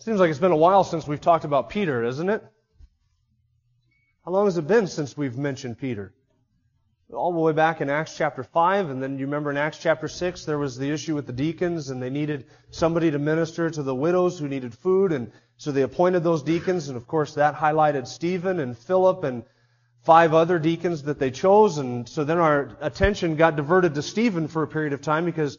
Seems like it's been a while since we've talked about Peter, isn't it? How long has it been since we've mentioned Peter? All the way back in Acts chapter 5, and then you remember in Acts chapter 6, there was the issue with the deacons, and they needed somebody to minister to the widows who needed food, and so they appointed those deacons, and of course that highlighted Stephen and Philip and five other deacons that they chose, and so then our attention got diverted to Stephen for a period of time because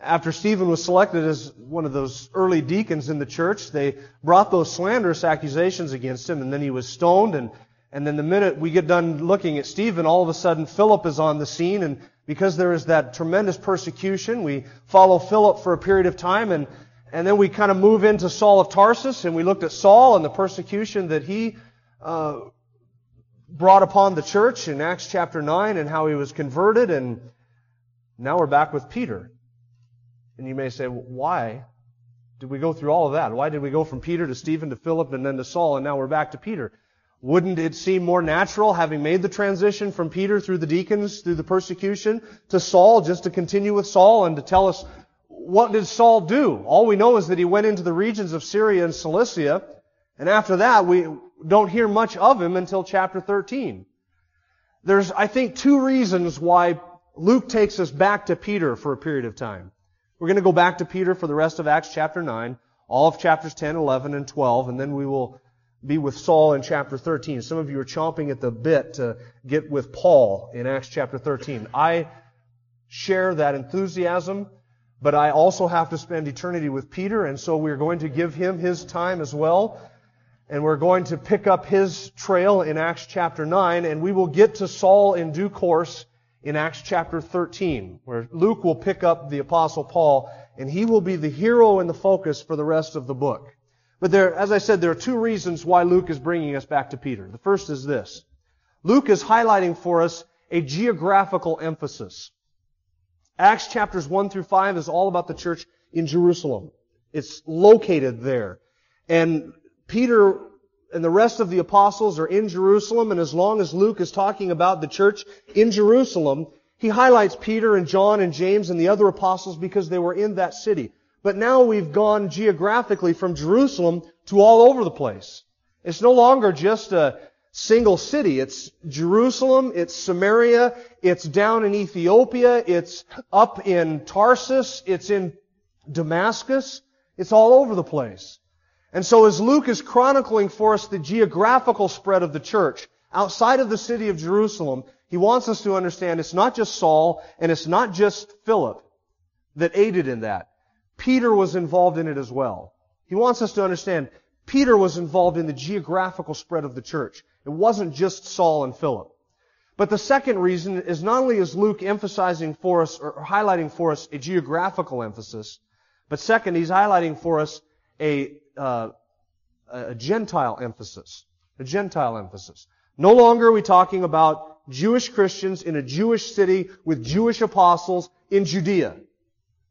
after Stephen was selected as one of those early deacons in the church, they brought those slanderous accusations against him, and then he was stoned. And, and then the minute we get done looking at Stephen, all of a sudden Philip is on the scene, and because there is that tremendous persecution, we follow Philip for a period of time, and, and then we kind of move into Saul of Tarsus, and we looked at Saul and the persecution that he uh, brought upon the church in Acts chapter 9, and how he was converted, and now we're back with Peter. And you may say, why did we go through all of that? Why did we go from Peter to Stephen to Philip and then to Saul and now we're back to Peter? Wouldn't it seem more natural, having made the transition from Peter through the deacons, through the persecution, to Saul, just to continue with Saul and to tell us what did Saul do? All we know is that he went into the regions of Syria and Cilicia, and after that we don't hear much of him until chapter 13. There's, I think, two reasons why Luke takes us back to Peter for a period of time. We're going to go back to Peter for the rest of Acts chapter 9, all of chapters 10, 11, and 12, and then we will be with Saul in chapter 13. Some of you are chomping at the bit to get with Paul in Acts chapter 13. I share that enthusiasm, but I also have to spend eternity with Peter, and so we're going to give him his time as well. And we're going to pick up his trail in Acts chapter 9, and we will get to Saul in due course in Acts chapter 13, where Luke will pick up the apostle Paul, and he will be the hero and the focus for the rest of the book. But there, as I said, there are two reasons why Luke is bringing us back to Peter. The first is this. Luke is highlighting for us a geographical emphasis. Acts chapters 1 through 5 is all about the church in Jerusalem. It's located there. And Peter and the rest of the apostles are in Jerusalem, and as long as Luke is talking about the church in Jerusalem, he highlights Peter and John and James and the other apostles because they were in that city. But now we've gone geographically from Jerusalem to all over the place. It's no longer just a single city. It's Jerusalem, it's Samaria, it's down in Ethiopia, it's up in Tarsus, it's in Damascus. It's all over the place. And so as Luke is chronicling for us the geographical spread of the church outside of the city of Jerusalem, he wants us to understand it's not just Saul and it's not just Philip that aided in that. Peter was involved in it as well. He wants us to understand Peter was involved in the geographical spread of the church. It wasn't just Saul and Philip. But the second reason is not only is Luke emphasizing for us or highlighting for us a geographical emphasis, but second, he's highlighting for us a uh, a Gentile emphasis. A Gentile emphasis. No longer are we talking about Jewish Christians in a Jewish city with Jewish apostles in Judea.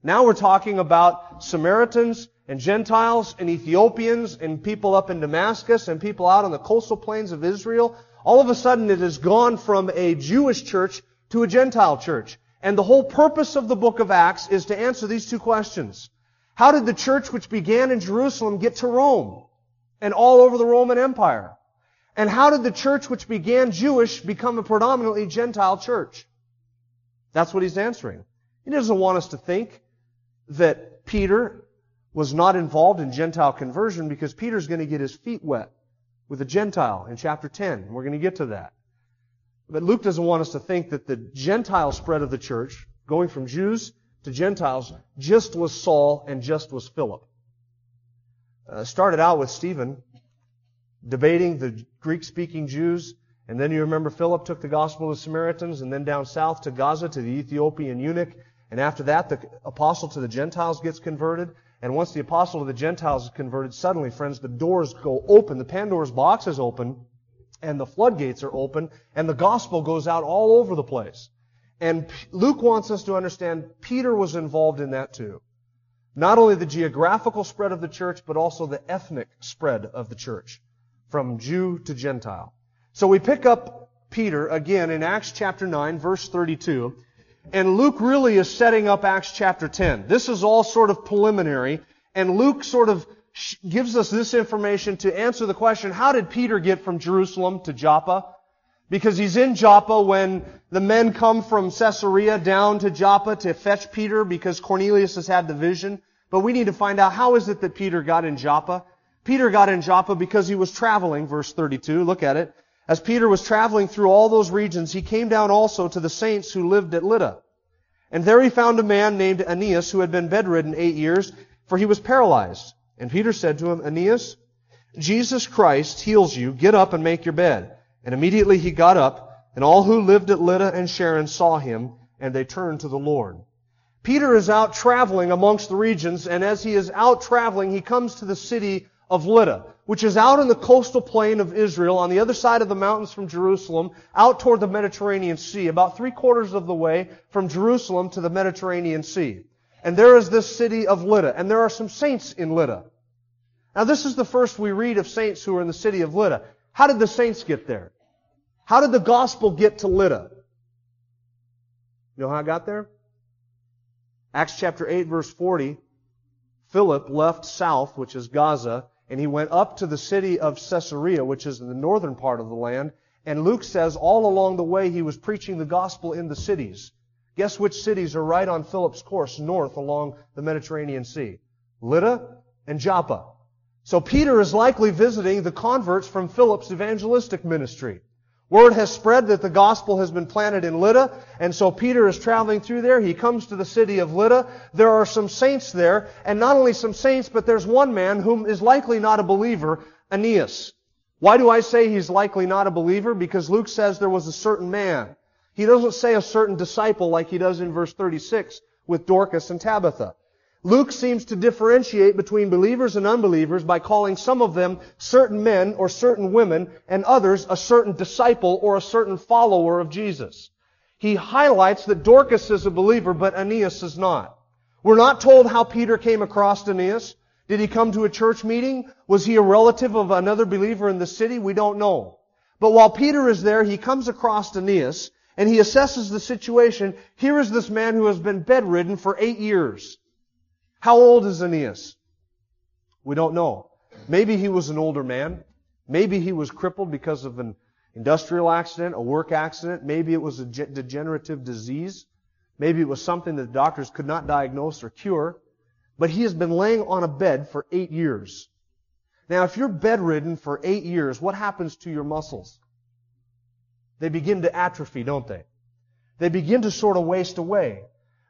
Now we're talking about Samaritans and Gentiles and Ethiopians and people up in Damascus and people out on the coastal plains of Israel. All of a sudden it has gone from a Jewish church to a Gentile church. And the whole purpose of the book of Acts is to answer these two questions. How did the church which began in Jerusalem get to Rome and all over the Roman Empire? And how did the church which began Jewish become a predominantly Gentile church? That's what he's answering. He doesn't want us to think that Peter was not involved in Gentile conversion because Peter's going to get his feet wet with a Gentile in chapter 10. We're going to get to that. But Luke doesn't want us to think that the Gentile spread of the church, going from Jews to Gentiles just was Saul and just was Philip. Uh, started out with Stephen debating the Greek speaking Jews, and then you remember Philip took the gospel to the Samaritans, and then down south to Gaza to the Ethiopian eunuch, and after that the apostle to the Gentiles gets converted. And once the apostle to the Gentiles is converted, suddenly, friends, the doors go open. The Pandora's box is open, and the floodgates are open, and the gospel goes out all over the place. And Luke wants us to understand Peter was involved in that too. Not only the geographical spread of the church, but also the ethnic spread of the church, from Jew to Gentile. So we pick up Peter again in Acts chapter 9, verse 32. And Luke really is setting up Acts chapter 10. This is all sort of preliminary, and Luke sort of gives us this information to answer the question, how did Peter get from Jerusalem to Joppa? Because he's in Joppa when the men come from Caesarea down to Joppa to fetch Peter because Cornelius has had the vision. But we need to find out how is it that Peter got in Joppa? Peter got in Joppa because he was traveling, verse 32. Look at it. As Peter was traveling through all those regions, he came down also to the saints who lived at Lydda. And there he found a man named Aeneas who had been bedridden eight years, for he was paralyzed. And Peter said to him, Aeneas, Jesus Christ heals you. Get up and make your bed. And immediately he got up, and all who lived at Lydda and Sharon saw him, and they turned to the Lord. Peter is out traveling amongst the regions, and as he is out traveling, he comes to the city of Lydda, which is out in the coastal plain of Israel on the other side of the mountains from Jerusalem, out toward the Mediterranean Sea, about three quarters of the way from Jerusalem to the Mediterranean Sea. And there is this city of Lydda, and there are some saints in Lydda. Now this is the first we read of saints who are in the city of Lydda. How did the saints get there? How did the gospel get to Lydda? You know how it got there? Acts chapter 8 verse 40, Philip left south, which is Gaza, and he went up to the city of Caesarea, which is in the northern part of the land. And Luke says all along the way he was preaching the gospel in the cities. Guess which cities are right on Philip's course north along the Mediterranean Sea? Lydda and Joppa. So Peter is likely visiting the converts from Philip's evangelistic ministry. Word has spread that the gospel has been planted in Lydda, and so Peter is traveling through there. He comes to the city of Lydda. There are some saints there, and not only some saints, but there's one man whom is likely not a believer, Aeneas. Why do I say he's likely not a believer? Because Luke says there was a certain man. He doesn't say a certain disciple like he does in verse 36 with Dorcas and Tabitha. Luke seems to differentiate between believers and unbelievers by calling some of them certain men or certain women and others a certain disciple or a certain follower of Jesus. He highlights that Dorcas is a believer, but Aeneas is not. We're not told how Peter came across Aeneas. Did he come to a church meeting? Was he a relative of another believer in the city? We don't know. But while Peter is there, he comes across Aeneas and he assesses the situation. Here is this man who has been bedridden for eight years. How old is Aeneas? We don't know. Maybe he was an older man. Maybe he was crippled because of an industrial accident, a work accident. Maybe it was a degenerative disease. Maybe it was something that doctors could not diagnose or cure. But he has been laying on a bed for eight years. Now, if you're bedridden for eight years, what happens to your muscles? They begin to atrophy, don't they? They begin to sort of waste away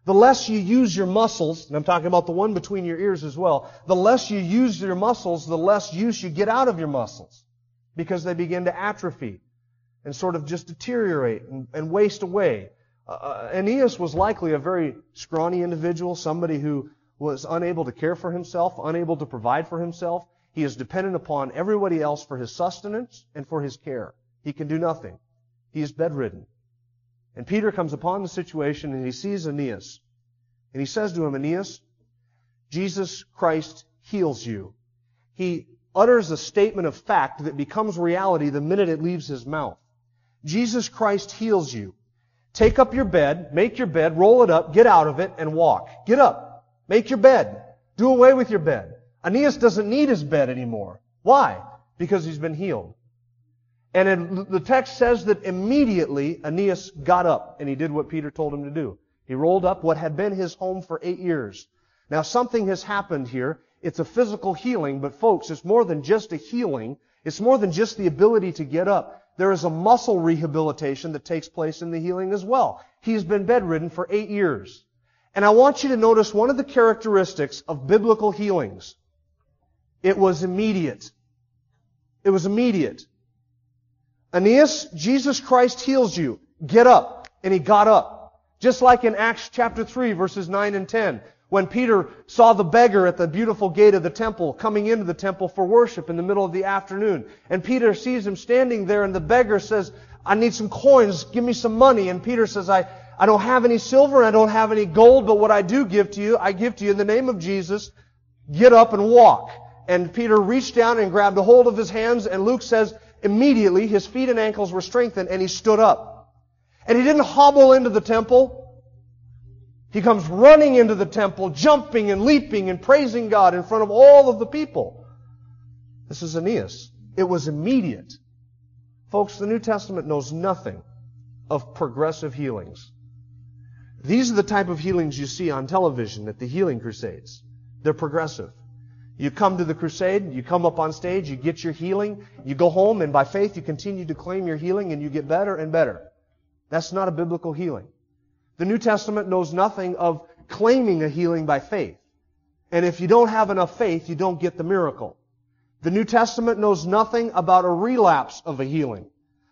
the less you use your muscles, and I'm talking about the one between your ears as well, the less you use your muscles, the less use you get out of your muscles. Because they begin to atrophy and sort of just deteriorate and, and waste away. Uh, uh, Aeneas was likely a very scrawny individual, somebody who was unable to care for himself, unable to provide for himself. He is dependent upon everybody else for his sustenance and for his care. He can do nothing. He is bedridden. And Peter comes upon the situation and he sees Aeneas. And he says to him, Aeneas, Jesus Christ heals you. He utters a statement of fact that becomes reality the minute it leaves his mouth. Jesus Christ heals you. Take up your bed, make your bed, roll it up, get out of it, and walk. Get up. Make your bed. Do away with your bed. Aeneas doesn't need his bed anymore. Why? Because he's been healed. And the text says that immediately Aeneas got up and he did what Peter told him to do. He rolled up what had been his home for eight years. Now something has happened here. It's a physical healing, but folks, it's more than just a healing. It's more than just the ability to get up. There is a muscle rehabilitation that takes place in the healing as well. He's been bedridden for eight years. And I want you to notice one of the characteristics of biblical healings. It was immediate. It was immediate. Aeneas, Jesus Christ heals you. Get up. And he got up. Just like in Acts chapter 3 verses 9 and 10, When Peter saw the beggar at the beautiful gate of the temple coming into the temple for worship in the middle of the afternoon. And Peter sees him standing there and the beggar says, I need some coins. Give me some money. And Peter says, I, I don't have any silver. I don't have any gold, but what I do give to you, I give to you in the name of Jesus. Get up and walk. And Peter reached down and grabbed a hold of his hands and Luke says, immediately his feet and ankles were strengthened and he stood up. And he didn't hobble into the temple. He comes running into the temple, jumping and leaping and praising God in front of all of the people. This is Aeneas. It was immediate. Folks, the New Testament knows nothing of progressive healings. These are the type of healings you see on television at the healing crusades. They're progressive. You come to the crusade, you come up on stage, you get your healing, you go home, and by faith you continue to claim your healing and you get better and better. That's not a biblical healing. The New Testament knows nothing of claiming a healing by faith. And if you don't have enough faith, you don't get the miracle. The New Testament knows nothing about a relapse of a healing.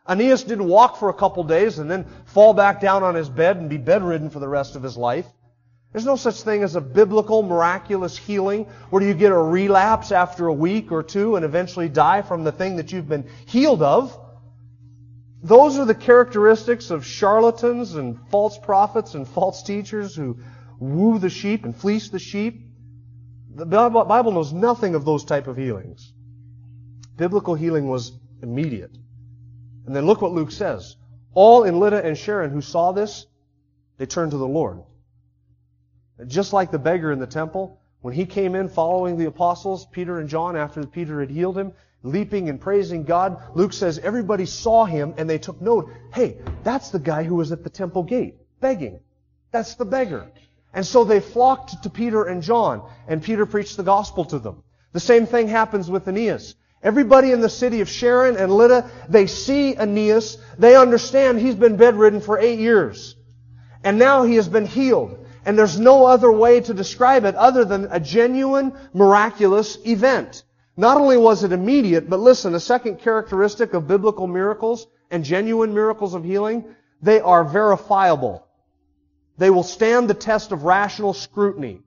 Aeneas didn't walk for a couple days and then fall back down on his bed and be bedridden for the rest of his life. There's no such thing as a biblical miraculous healing where you get a relapse after a week or two and eventually die from the thing that you've been healed of. Those are the characteristics of charlatans and false prophets and false teachers who woo the sheep and fleece the sheep. The Bible knows nothing of those type of healings. Biblical healing was immediate. And then look what Luke says. All in Lydda and Sharon who saw this, they turned to the Lord. Just like the beggar in the temple, when he came in following the apostles, Peter and John, after Peter had healed him, leaping and praising God. Luke says everybody saw him and they took note. Hey, that's the guy who was at the temple gate begging. That's the beggar. And so they flocked to Peter and John and Peter preached the gospel to them. The same thing happens with Aeneas. Everybody in the city of Sharon and Lydda, they see Aeneas. They understand he's been bedridden for eight years. And now he has been healed. And there's no other way to describe it other than a genuine, miraculous event. Not only was it immediate, but listen, a second characteristic of biblical miracles and genuine miracles of healing, they are verifiable. They will stand the test of rational scrutiny.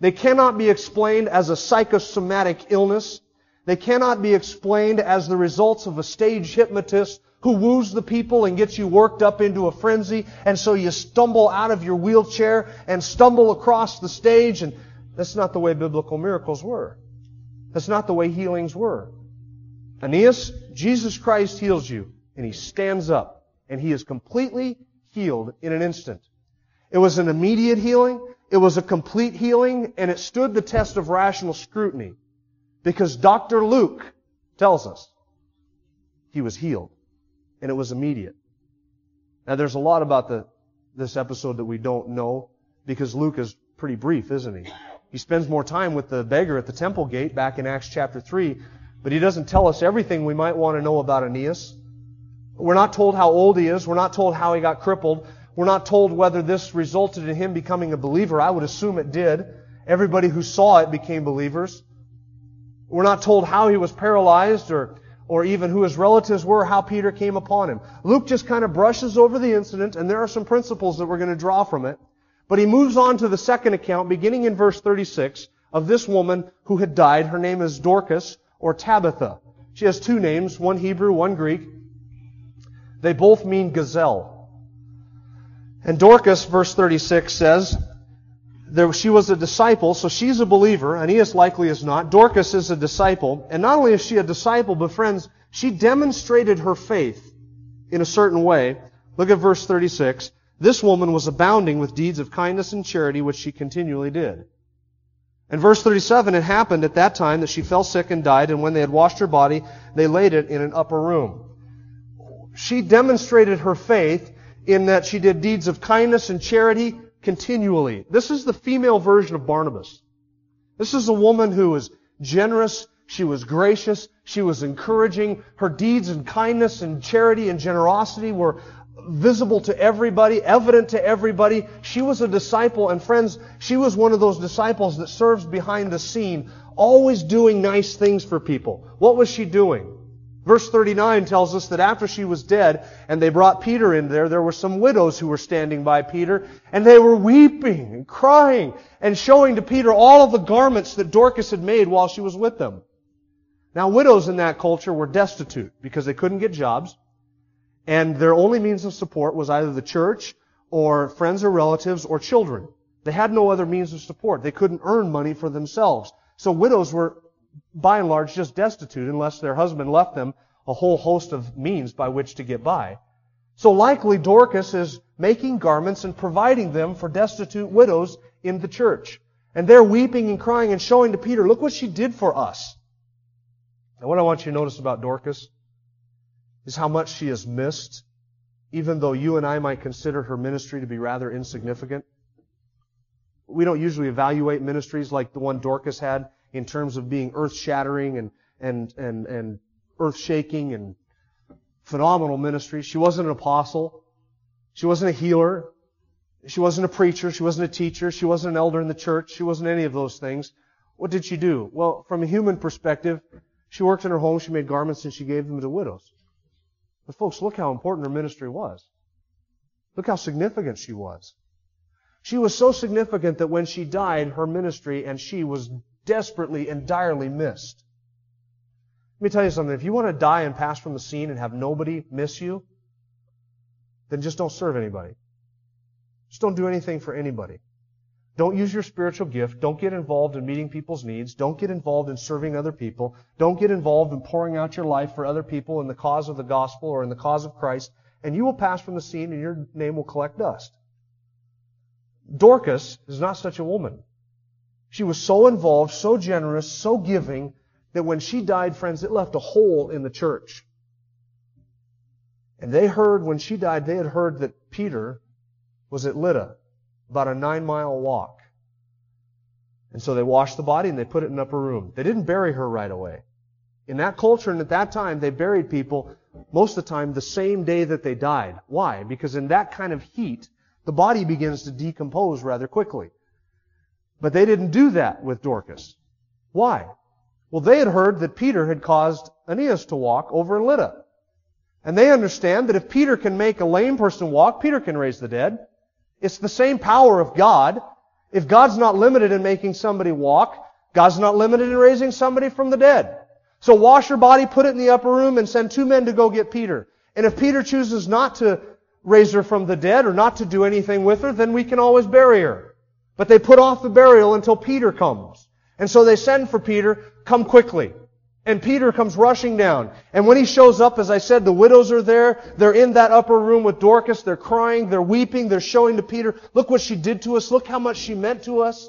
They cannot be explained as a psychosomatic illness. They cannot be explained as the results of a stage hypnotist who woos the people and gets you worked up into a frenzy, and so you stumble out of your wheelchair and stumble across the stage, and that's not the way biblical miracles were. That's not the way healings were. Aeneas, Jesus Christ heals you, and he stands up, and he is completely healed in an instant. It was an immediate healing, it was a complete healing, and it stood the test of rational scrutiny. Because Dr. Luke tells us he was healed, and it was immediate. Now there's a lot about the, this episode that we don't know, because Luke is pretty brief, isn't he? He spends more time with the beggar at the temple gate back in Acts chapter 3, but he doesn't tell us everything we might want to know about Aeneas. We're not told how old he is. We're not told how he got crippled. We're not told whether this resulted in him becoming a believer. I would assume it did. Everybody who saw it became believers. We're not told how he was paralyzed or, or even who his relatives were, how Peter came upon him. Luke just kind of brushes over the incident, and there are some principles that we're going to draw from it. But he moves on to the second account, beginning in verse 36, of this woman who had died. Her name is Dorcas or Tabitha. She has two names, one Hebrew, one Greek. They both mean gazelle. And Dorcas, verse 36 says, there, she was a disciple, so she's a believer. Aeneas likely is not. Dorcas is a disciple. And not only is she a disciple, but friends, she demonstrated her faith in a certain way. Look at verse 36. This woman was abounding with deeds of kindness and charity, which she continually did. In verse 37, it happened at that time that she fell sick and died, and when they had washed her body, they laid it in an upper room. She demonstrated her faith in that she did deeds of kindness and charity continually. This is the female version of Barnabas. This is a woman who was generous, she was gracious, she was encouraging. Her deeds and kindness and charity and generosity were visible to everybody, evident to everybody. She was a disciple, and friends, she was one of those disciples that serves behind the scene, always doing nice things for people. What was she doing? Verse 39 tells us that after she was dead and they brought Peter in there, there were some widows who were standing by Peter and they were weeping and crying and showing to Peter all of the garments that Dorcas had made while she was with them. Now widows in that culture were destitute because they couldn't get jobs and their only means of support was either the church or friends or relatives or children. They had no other means of support. They couldn't earn money for themselves. So widows were by and large just destitute unless their husband left them a whole host of means by which to get by. So likely Dorcas is making garments and providing them for destitute widows in the church. And they're weeping and crying and showing to Peter, look what she did for us. And what I want you to notice about Dorcas is how much she is missed, even though you and I might consider her ministry to be rather insignificant. We don't usually evaluate ministries like the one Dorcas had in terms of being earth shattering and, and, and, and earth shaking and phenomenal ministry. She wasn't an apostle. She wasn't a healer. She wasn't a preacher. She wasn't a teacher. She wasn't an elder in the church. She wasn't any of those things. What did she do? Well, from a human perspective, she worked in her home, she made garments, and she gave them to widows. But folks, look how important her ministry was. Look how significant she was. She was so significant that when she died, her ministry and she was desperately and direly missed. Let me tell you something. If you want to die and pass from the scene and have nobody miss you, then just don't serve anybody. Just don't do anything for anybody. Don't use your spiritual gift. Don't get involved in meeting people's needs. Don't get involved in serving other people. Don't get involved in pouring out your life for other people in the cause of the gospel or in the cause of Christ. And you will pass from the scene and your name will collect dust. Dorcas is not such a woman. She was so involved, so generous, so giving, that when she died, friends, it left a hole in the church. And they heard, when she died, they had heard that Peter was at Lydda, about a nine mile walk. And so they washed the body and they put it in an upper room. They didn't bury her right away. In that culture and at that time, they buried people most of the time the same day that they died. Why? Because in that kind of heat, the body begins to decompose rather quickly. But they didn't do that with Dorcas. Why? Well, they had heard that Peter had caused Aeneas to walk over in Lydda. And they understand that if Peter can make a lame person walk, Peter can raise the dead. It's the same power of God. If God's not limited in making somebody walk, God's not limited in raising somebody from the dead. So wash her body, put it in the upper room, and send two men to go get Peter. And if Peter chooses not to raise her from the dead or not to do anything with her, then we can always bury her. But they put off the burial until Peter comes. And so they send for Peter, come quickly. And Peter comes rushing down. And when he shows up, as I said, the widows are there. They're in that upper room with Dorcas. They're crying. They're weeping. They're showing to Peter, look what she did to us. Look how much she meant to us.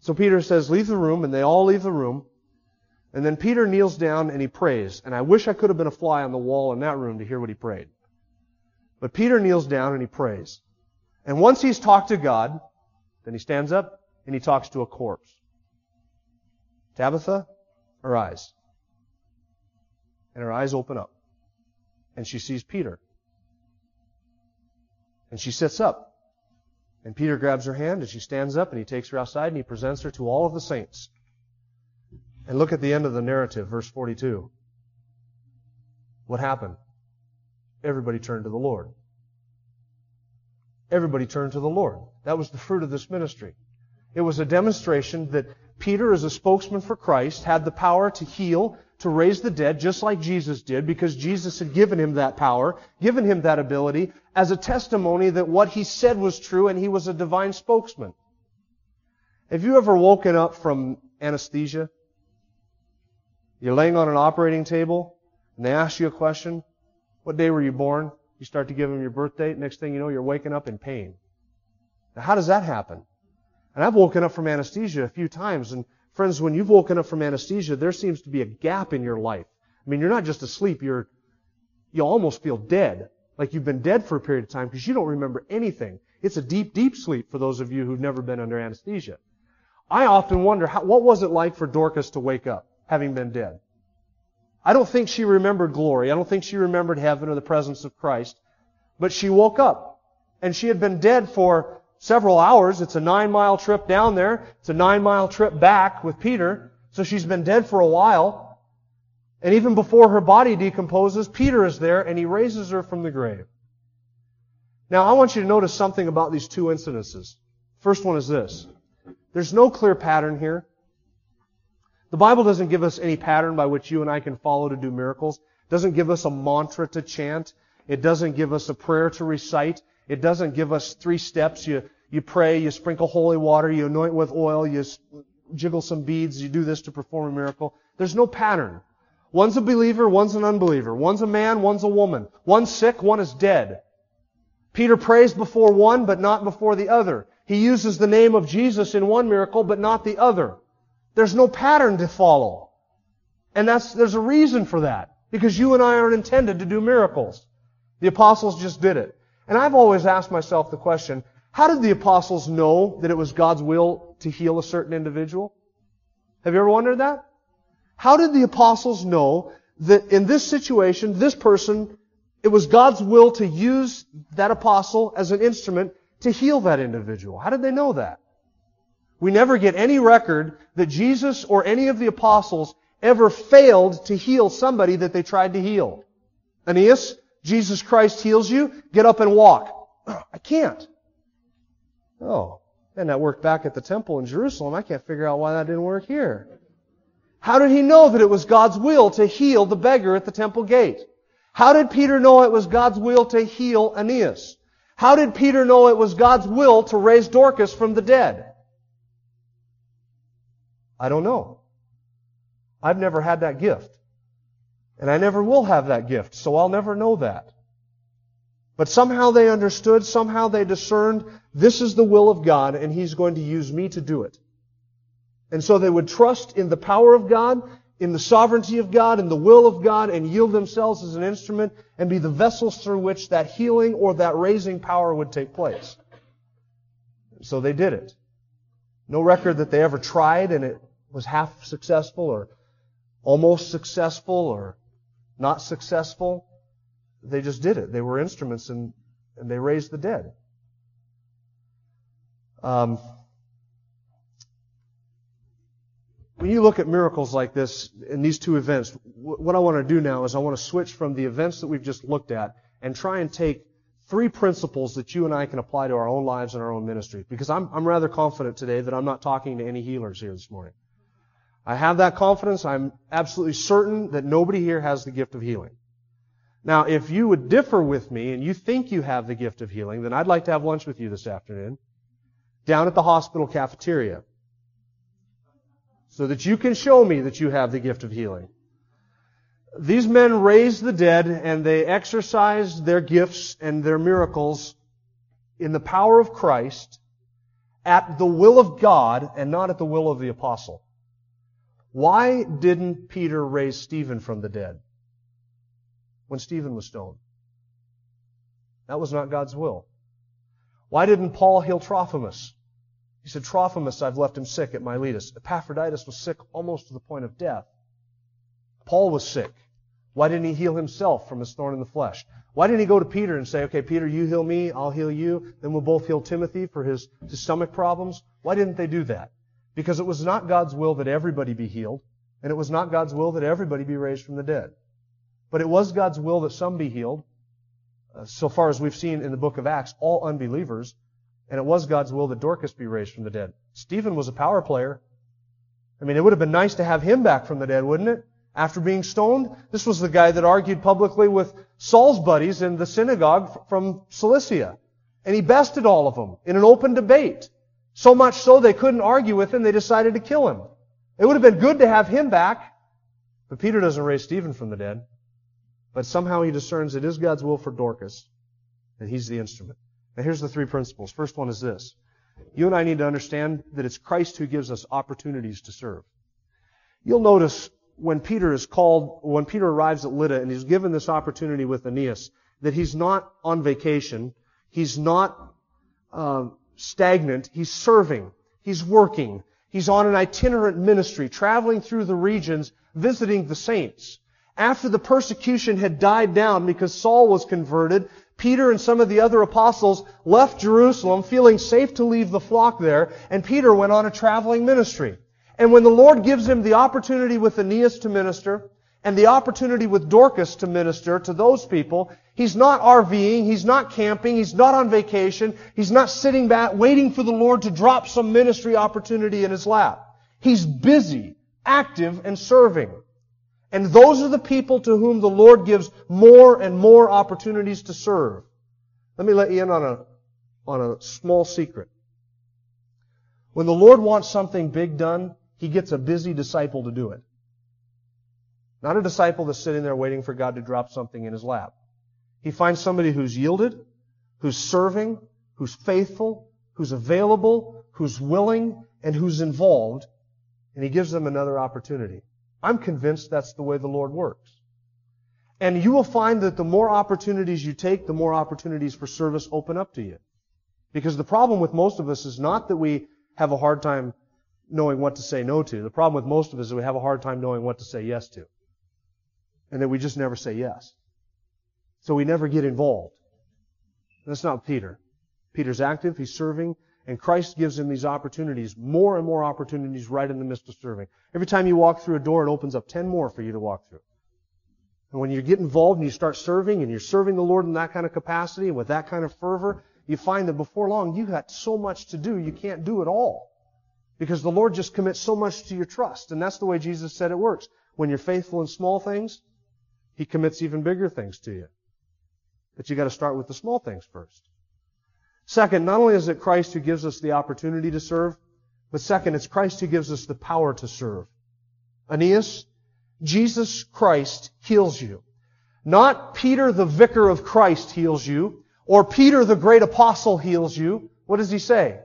So Peter says, leave the room. And they all leave the room. And then Peter kneels down and he prays. And I wish I could have been a fly on the wall in that room to hear what he prayed. But Peter kneels down and he prays. And once he's talked to God, then he stands up and he talks to a corpse. Tabitha, arise. And her eyes open up. And she sees Peter. And she sits up. And Peter grabs her hand and she stands up and he takes her outside and he presents her to all of the saints. And look at the end of the narrative, verse 42. What happened? Everybody turned to the Lord. Everybody turned to the Lord. That was the fruit of this ministry. It was a demonstration that Peter, as a spokesman for Christ, had the power to heal, to raise the dead, just like Jesus did, because Jesus had given him that power, given him that ability, as a testimony that what he said was true and he was a divine spokesman. Have you ever woken up from anesthesia? You're laying on an operating table and they ask you a question. What day were you born? You start to give them your birth date. Next thing you know, you're waking up in pain. Now, how does that happen? And I've woken up from anesthesia a few times. And friends, when you've woken up from anesthesia, there seems to be a gap in your life. I mean, you're not just asleep, you're, you almost feel dead. Like you've been dead for a period of time because you don't remember anything. It's a deep, deep sleep for those of you who've never been under anesthesia. I often wonder, how, what was it like for Dorcas to wake up, having been dead? I don't think she remembered glory. I don't think she remembered heaven or the presence of Christ. But she woke up. And she had been dead for several hours. It's a nine mile trip down there. It's a nine mile trip back with Peter. So she's been dead for a while. And even before her body decomposes, Peter is there and he raises her from the grave. Now, I want you to notice something about these two incidences. First one is this. There's no clear pattern here. The Bible doesn't give us any pattern by which you and I can follow to do miracles. It doesn't give us a mantra to chant. It doesn't give us a prayer to recite. It doesn't give us three steps. You, you pray, you sprinkle holy water, you anoint with oil, you jiggle some beads, you do this to perform a miracle. There's no pattern. One's a believer, one's an unbeliever. One's a man, one's a woman. One's sick, one is dead. Peter prays before one, but not before the other. He uses the name of Jesus in one miracle, but not the other. There's no pattern to follow. And that's, there's a reason for that. Because you and I aren't intended to do miracles. The apostles just did it. And I've always asked myself the question, how did the apostles know that it was God's will to heal a certain individual? Have you ever wondered that? How did the apostles know that in this situation, this person, it was God's will to use that apostle as an instrument to heal that individual? How did they know that? We never get any record that Jesus or any of the apostles ever failed to heal somebody that they tried to heal. Aeneas, Jesus Christ heals you, get up and walk. I can't. Oh, and that worked back at the temple in Jerusalem. I can't figure out why that didn't work here. How did he know that it was God's will to heal the beggar at the temple gate? How did Peter know it was God's will to heal Aeneas? How did Peter know it was God's will to raise Dorcas from the dead? I don't know. I've never had that gift. And I never will have that gift, so I'll never know that. But somehow they understood, somehow they discerned, this is the will of God, and He's going to use me to do it. And so they would trust in the power of God, in the sovereignty of God, in the will of God, and yield themselves as an instrument and be the vessels through which that healing or that raising power would take place. So they did it. No record that they ever tried and it was half successful or almost successful or not successful. They just did it. They were instruments and, and they raised the dead. Um, when you look at miracles like this in these two events, what I want to do now is I want to switch from the events that we've just looked at and try and take three principles that you and I can apply to our own lives and our own ministry. Because I'm, I'm rather confident today that I'm not talking to any healers here this morning. I have that confidence. I'm absolutely certain that nobody here has the gift of healing. Now, if you would differ with me and you think you have the gift of healing, then I'd like to have lunch with you this afternoon down at the hospital cafeteria so that you can show me that you have the gift of healing. These men raised the dead and they exercised their gifts and their miracles in the power of Christ at the will of God and not at the will of the apostle. Why didn't Peter raise Stephen from the dead when Stephen was stoned? That was not God's will. Why didn't Paul heal Trophimus? He said, Trophimus, I've left him sick at Miletus. Epaphroditus was sick almost to the point of death. Paul was sick. Why didn't he heal himself from his thorn in the flesh? Why didn't he go to Peter and say, okay, Peter, you heal me, I'll heal you, then we'll both heal Timothy for his, his stomach problems? Why didn't they do that? Because it was not God's will that everybody be healed, and it was not God's will that everybody be raised from the dead. But it was God's will that some be healed, uh, so far as we've seen in the book of Acts, all unbelievers, and it was God's will that Dorcas be raised from the dead. Stephen was a power player. I mean, it would have been nice to have him back from the dead, wouldn't it? After being stoned, this was the guy that argued publicly with Saul's buddies in the synagogue from Cilicia. And he bested all of them in an open debate. So much so they couldn't argue with him, they decided to kill him. It would have been good to have him back. But Peter doesn't raise Stephen from the dead. But somehow he discerns it is God's will for Dorcas, and he's the instrument. Now here's the three principles. First one is this. You and I need to understand that it's Christ who gives us opportunities to serve. You'll notice when Peter is called, when Peter arrives at Lydda and he's given this opportunity with Aeneas, that he's not on vacation, he's not uh, stagnant. He's serving. He's working. He's on an itinerant ministry, traveling through the regions, visiting the saints. After the persecution had died down because Saul was converted, Peter and some of the other apostles left Jerusalem feeling safe to leave the flock there, and Peter went on a traveling ministry. And when the Lord gives him the opportunity with Aeneas to minister, and the opportunity with Dorcas to minister to those people, he's not RVing, he's not camping, he's not on vacation, he's not sitting back waiting for the Lord to drop some ministry opportunity in his lap. He's busy, active, and serving. And those are the people to whom the Lord gives more and more opportunities to serve. Let me let you in on a, on a small secret. When the Lord wants something big done, He gets a busy disciple to do it. Not a disciple that's sitting there waiting for God to drop something in his lap. He finds somebody who's yielded, who's serving, who's faithful, who's available, who's willing, and who's involved, and he gives them another opportunity. I'm convinced that's the way the Lord works. And you will find that the more opportunities you take, the more opportunities for service open up to you. Because the problem with most of us is not that we have a hard time knowing what to say no to. The problem with most of us is we have a hard time knowing what to say yes to. And that we just never say yes. So we never get involved. That's not Peter. Peter's active, he's serving, and Christ gives him these opportunities, more and more opportunities right in the midst of serving. Every time you walk through a door, it opens up 10 more for you to walk through. And when you get involved and you start serving and you're serving the Lord in that kind of capacity and with that kind of fervor, you find that before long you've got so much to do, you can't do it all. Because the Lord just commits so much to your trust. And that's the way Jesus said it works. When you're faithful in small things, He commits even bigger things to you. But you gotta start with the small things first. Second, not only is it Christ who gives us the opportunity to serve, but second, it's Christ who gives us the power to serve. Aeneas, Jesus Christ heals you. Not Peter the vicar of Christ heals you, or Peter the great apostle heals you. What does he say?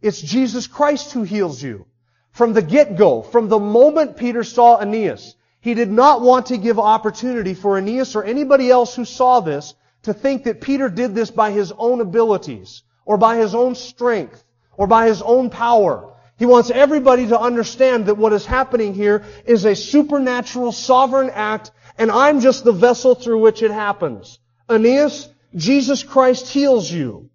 It's Jesus Christ who heals you. From the get-go, from the moment Peter saw Aeneas, he did not want to give opportunity for Aeneas or anybody else who saw this to think that Peter did this by his own abilities, or by his own strength, or by his own power. He wants everybody to understand that what is happening here is a supernatural sovereign act, and I'm just the vessel through which it happens. Aeneas, Jesus Christ heals you.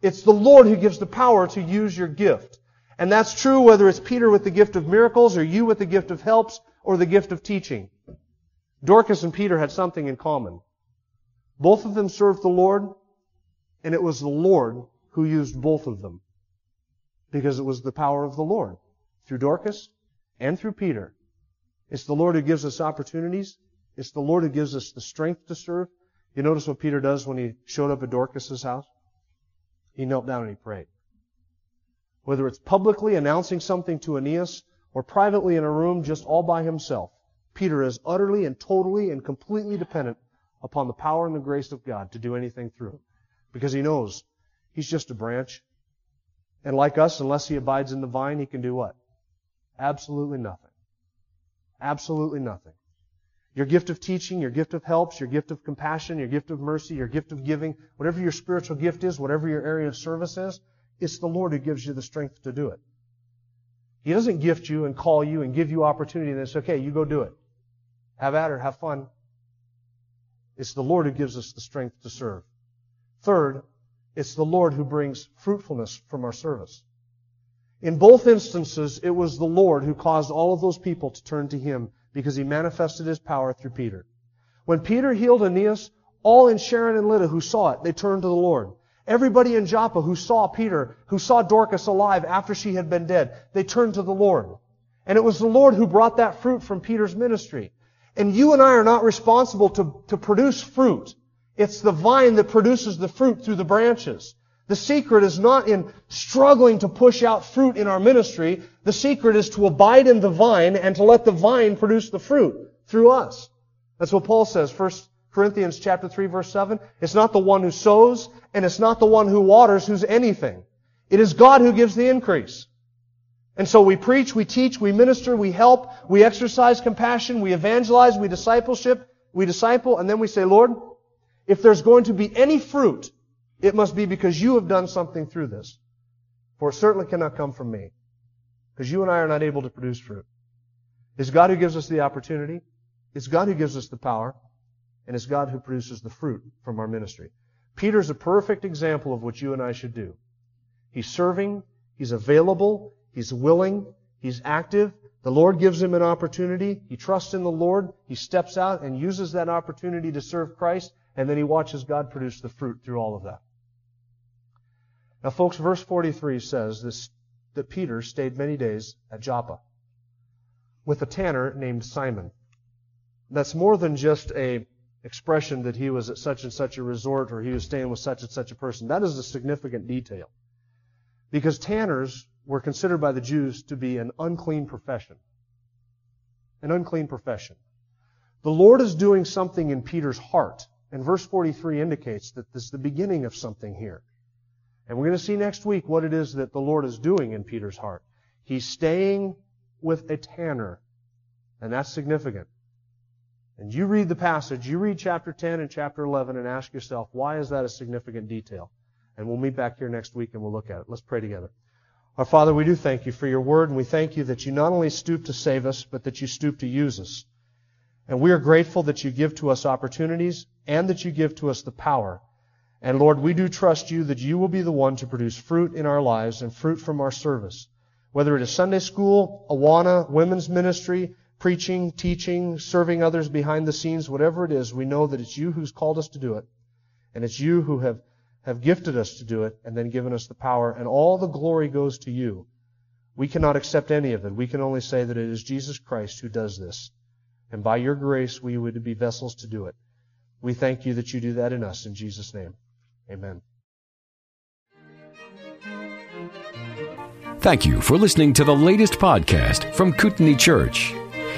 It's the Lord who gives the power to use your gift. And that's true whether it's Peter with the gift of miracles, or you with the gift of helps, or the gift of teaching. Dorcas and Peter had something in common. Both of them served the Lord, and it was the Lord who used both of them. Because it was the power of the Lord. Through Dorcas and through Peter. It's the Lord who gives us opportunities. It's the Lord who gives us the strength to serve. You notice what Peter does when he showed up at Dorcas' house? He knelt down and he prayed. Whether it's publicly announcing something to Aeneas or privately in a room just all by himself, Peter is utterly and totally and completely dependent upon the power and the grace of God to do anything through him. Because he knows he's just a branch. And like us, unless he abides in the vine, he can do what? Absolutely nothing. Absolutely nothing. Your gift of teaching, your gift of helps, your gift of compassion, your gift of mercy, your gift of giving, whatever your spiritual gift is, whatever your area of service is, it's the Lord who gives you the strength to do it. He doesn't gift you and call you and give you opportunity and it's okay, you go do it. Have at her, have fun. It's the Lord who gives us the strength to serve. Third, it's the Lord who brings fruitfulness from our service. In both instances, it was the Lord who caused all of those people to turn to Him because He manifested His power through Peter. When Peter healed Aeneas, all in Sharon and Lydda who saw it, they turned to the Lord. Everybody in Joppa who saw Peter, who saw Dorcas alive after she had been dead, they turned to the Lord. And it was the Lord who brought that fruit from Peter's ministry. And you and I are not responsible to, to produce fruit. It's the vine that produces the fruit through the branches. The secret is not in struggling to push out fruit in our ministry. The secret is to abide in the vine and to let the vine produce the fruit through us. That's what Paul says, 1 Corinthians chapter 3 verse 7. It's not the one who sows and it's not the one who waters who's anything. It is God who gives the increase. And so we preach, we teach, we minister, we help, we exercise compassion, we evangelize, we discipleship, we disciple, and then we say, Lord, if there's going to be any fruit, it must be because you have done something through this. For it certainly cannot come from me. Because you and I are not able to produce fruit. It's God who gives us the opportunity. It's God who gives us the power. And it's God who produces the fruit from our ministry. Peter's a perfect example of what you and I should do. He's serving. He's available. He's willing, He's active. The Lord gives him an opportunity. He trusts in the Lord. He steps out and uses that opportunity to serve Christ, and then he watches God produce the fruit through all of that. Now, folks, verse 43 says this, that Peter stayed many days at Joppa with a tanner named Simon. That's more than just a expression that he was at such and such a resort or he was staying with such and such a person. That is a significant detail. Because tanners were considered by the Jews to be an unclean profession. An unclean profession. The Lord is doing something in Peter's heart, and verse 43 indicates that this is the beginning of something here. And we're going to see next week what it is that the Lord is doing in Peter's heart. He's staying with a tanner, and that's significant. And you read the passage, you read chapter 10 and chapter 11 and ask yourself, why is that a significant detail? And we'll meet back here next week and we'll look at it. Let's pray together. Our Father, we do thank you for your word, and we thank you that you not only stoop to save us, but that you stoop to use us. And we are grateful that you give to us opportunities and that you give to us the power. And Lord, we do trust you that you will be the one to produce fruit in our lives and fruit from our service. Whether it is Sunday school, Awana, women's ministry, preaching, teaching, serving others behind the scenes, whatever it is, we know that it's you who's called us to do it. And it's you who have have gifted us to do it and then given us the power, and all the glory goes to you. We cannot accept any of it. We can only say that it is Jesus Christ who does this. And by your grace, we would be vessels to do it. We thank you that you do that in us. In Jesus' name, amen. Thank you for listening to the latest podcast from Kootenai Church.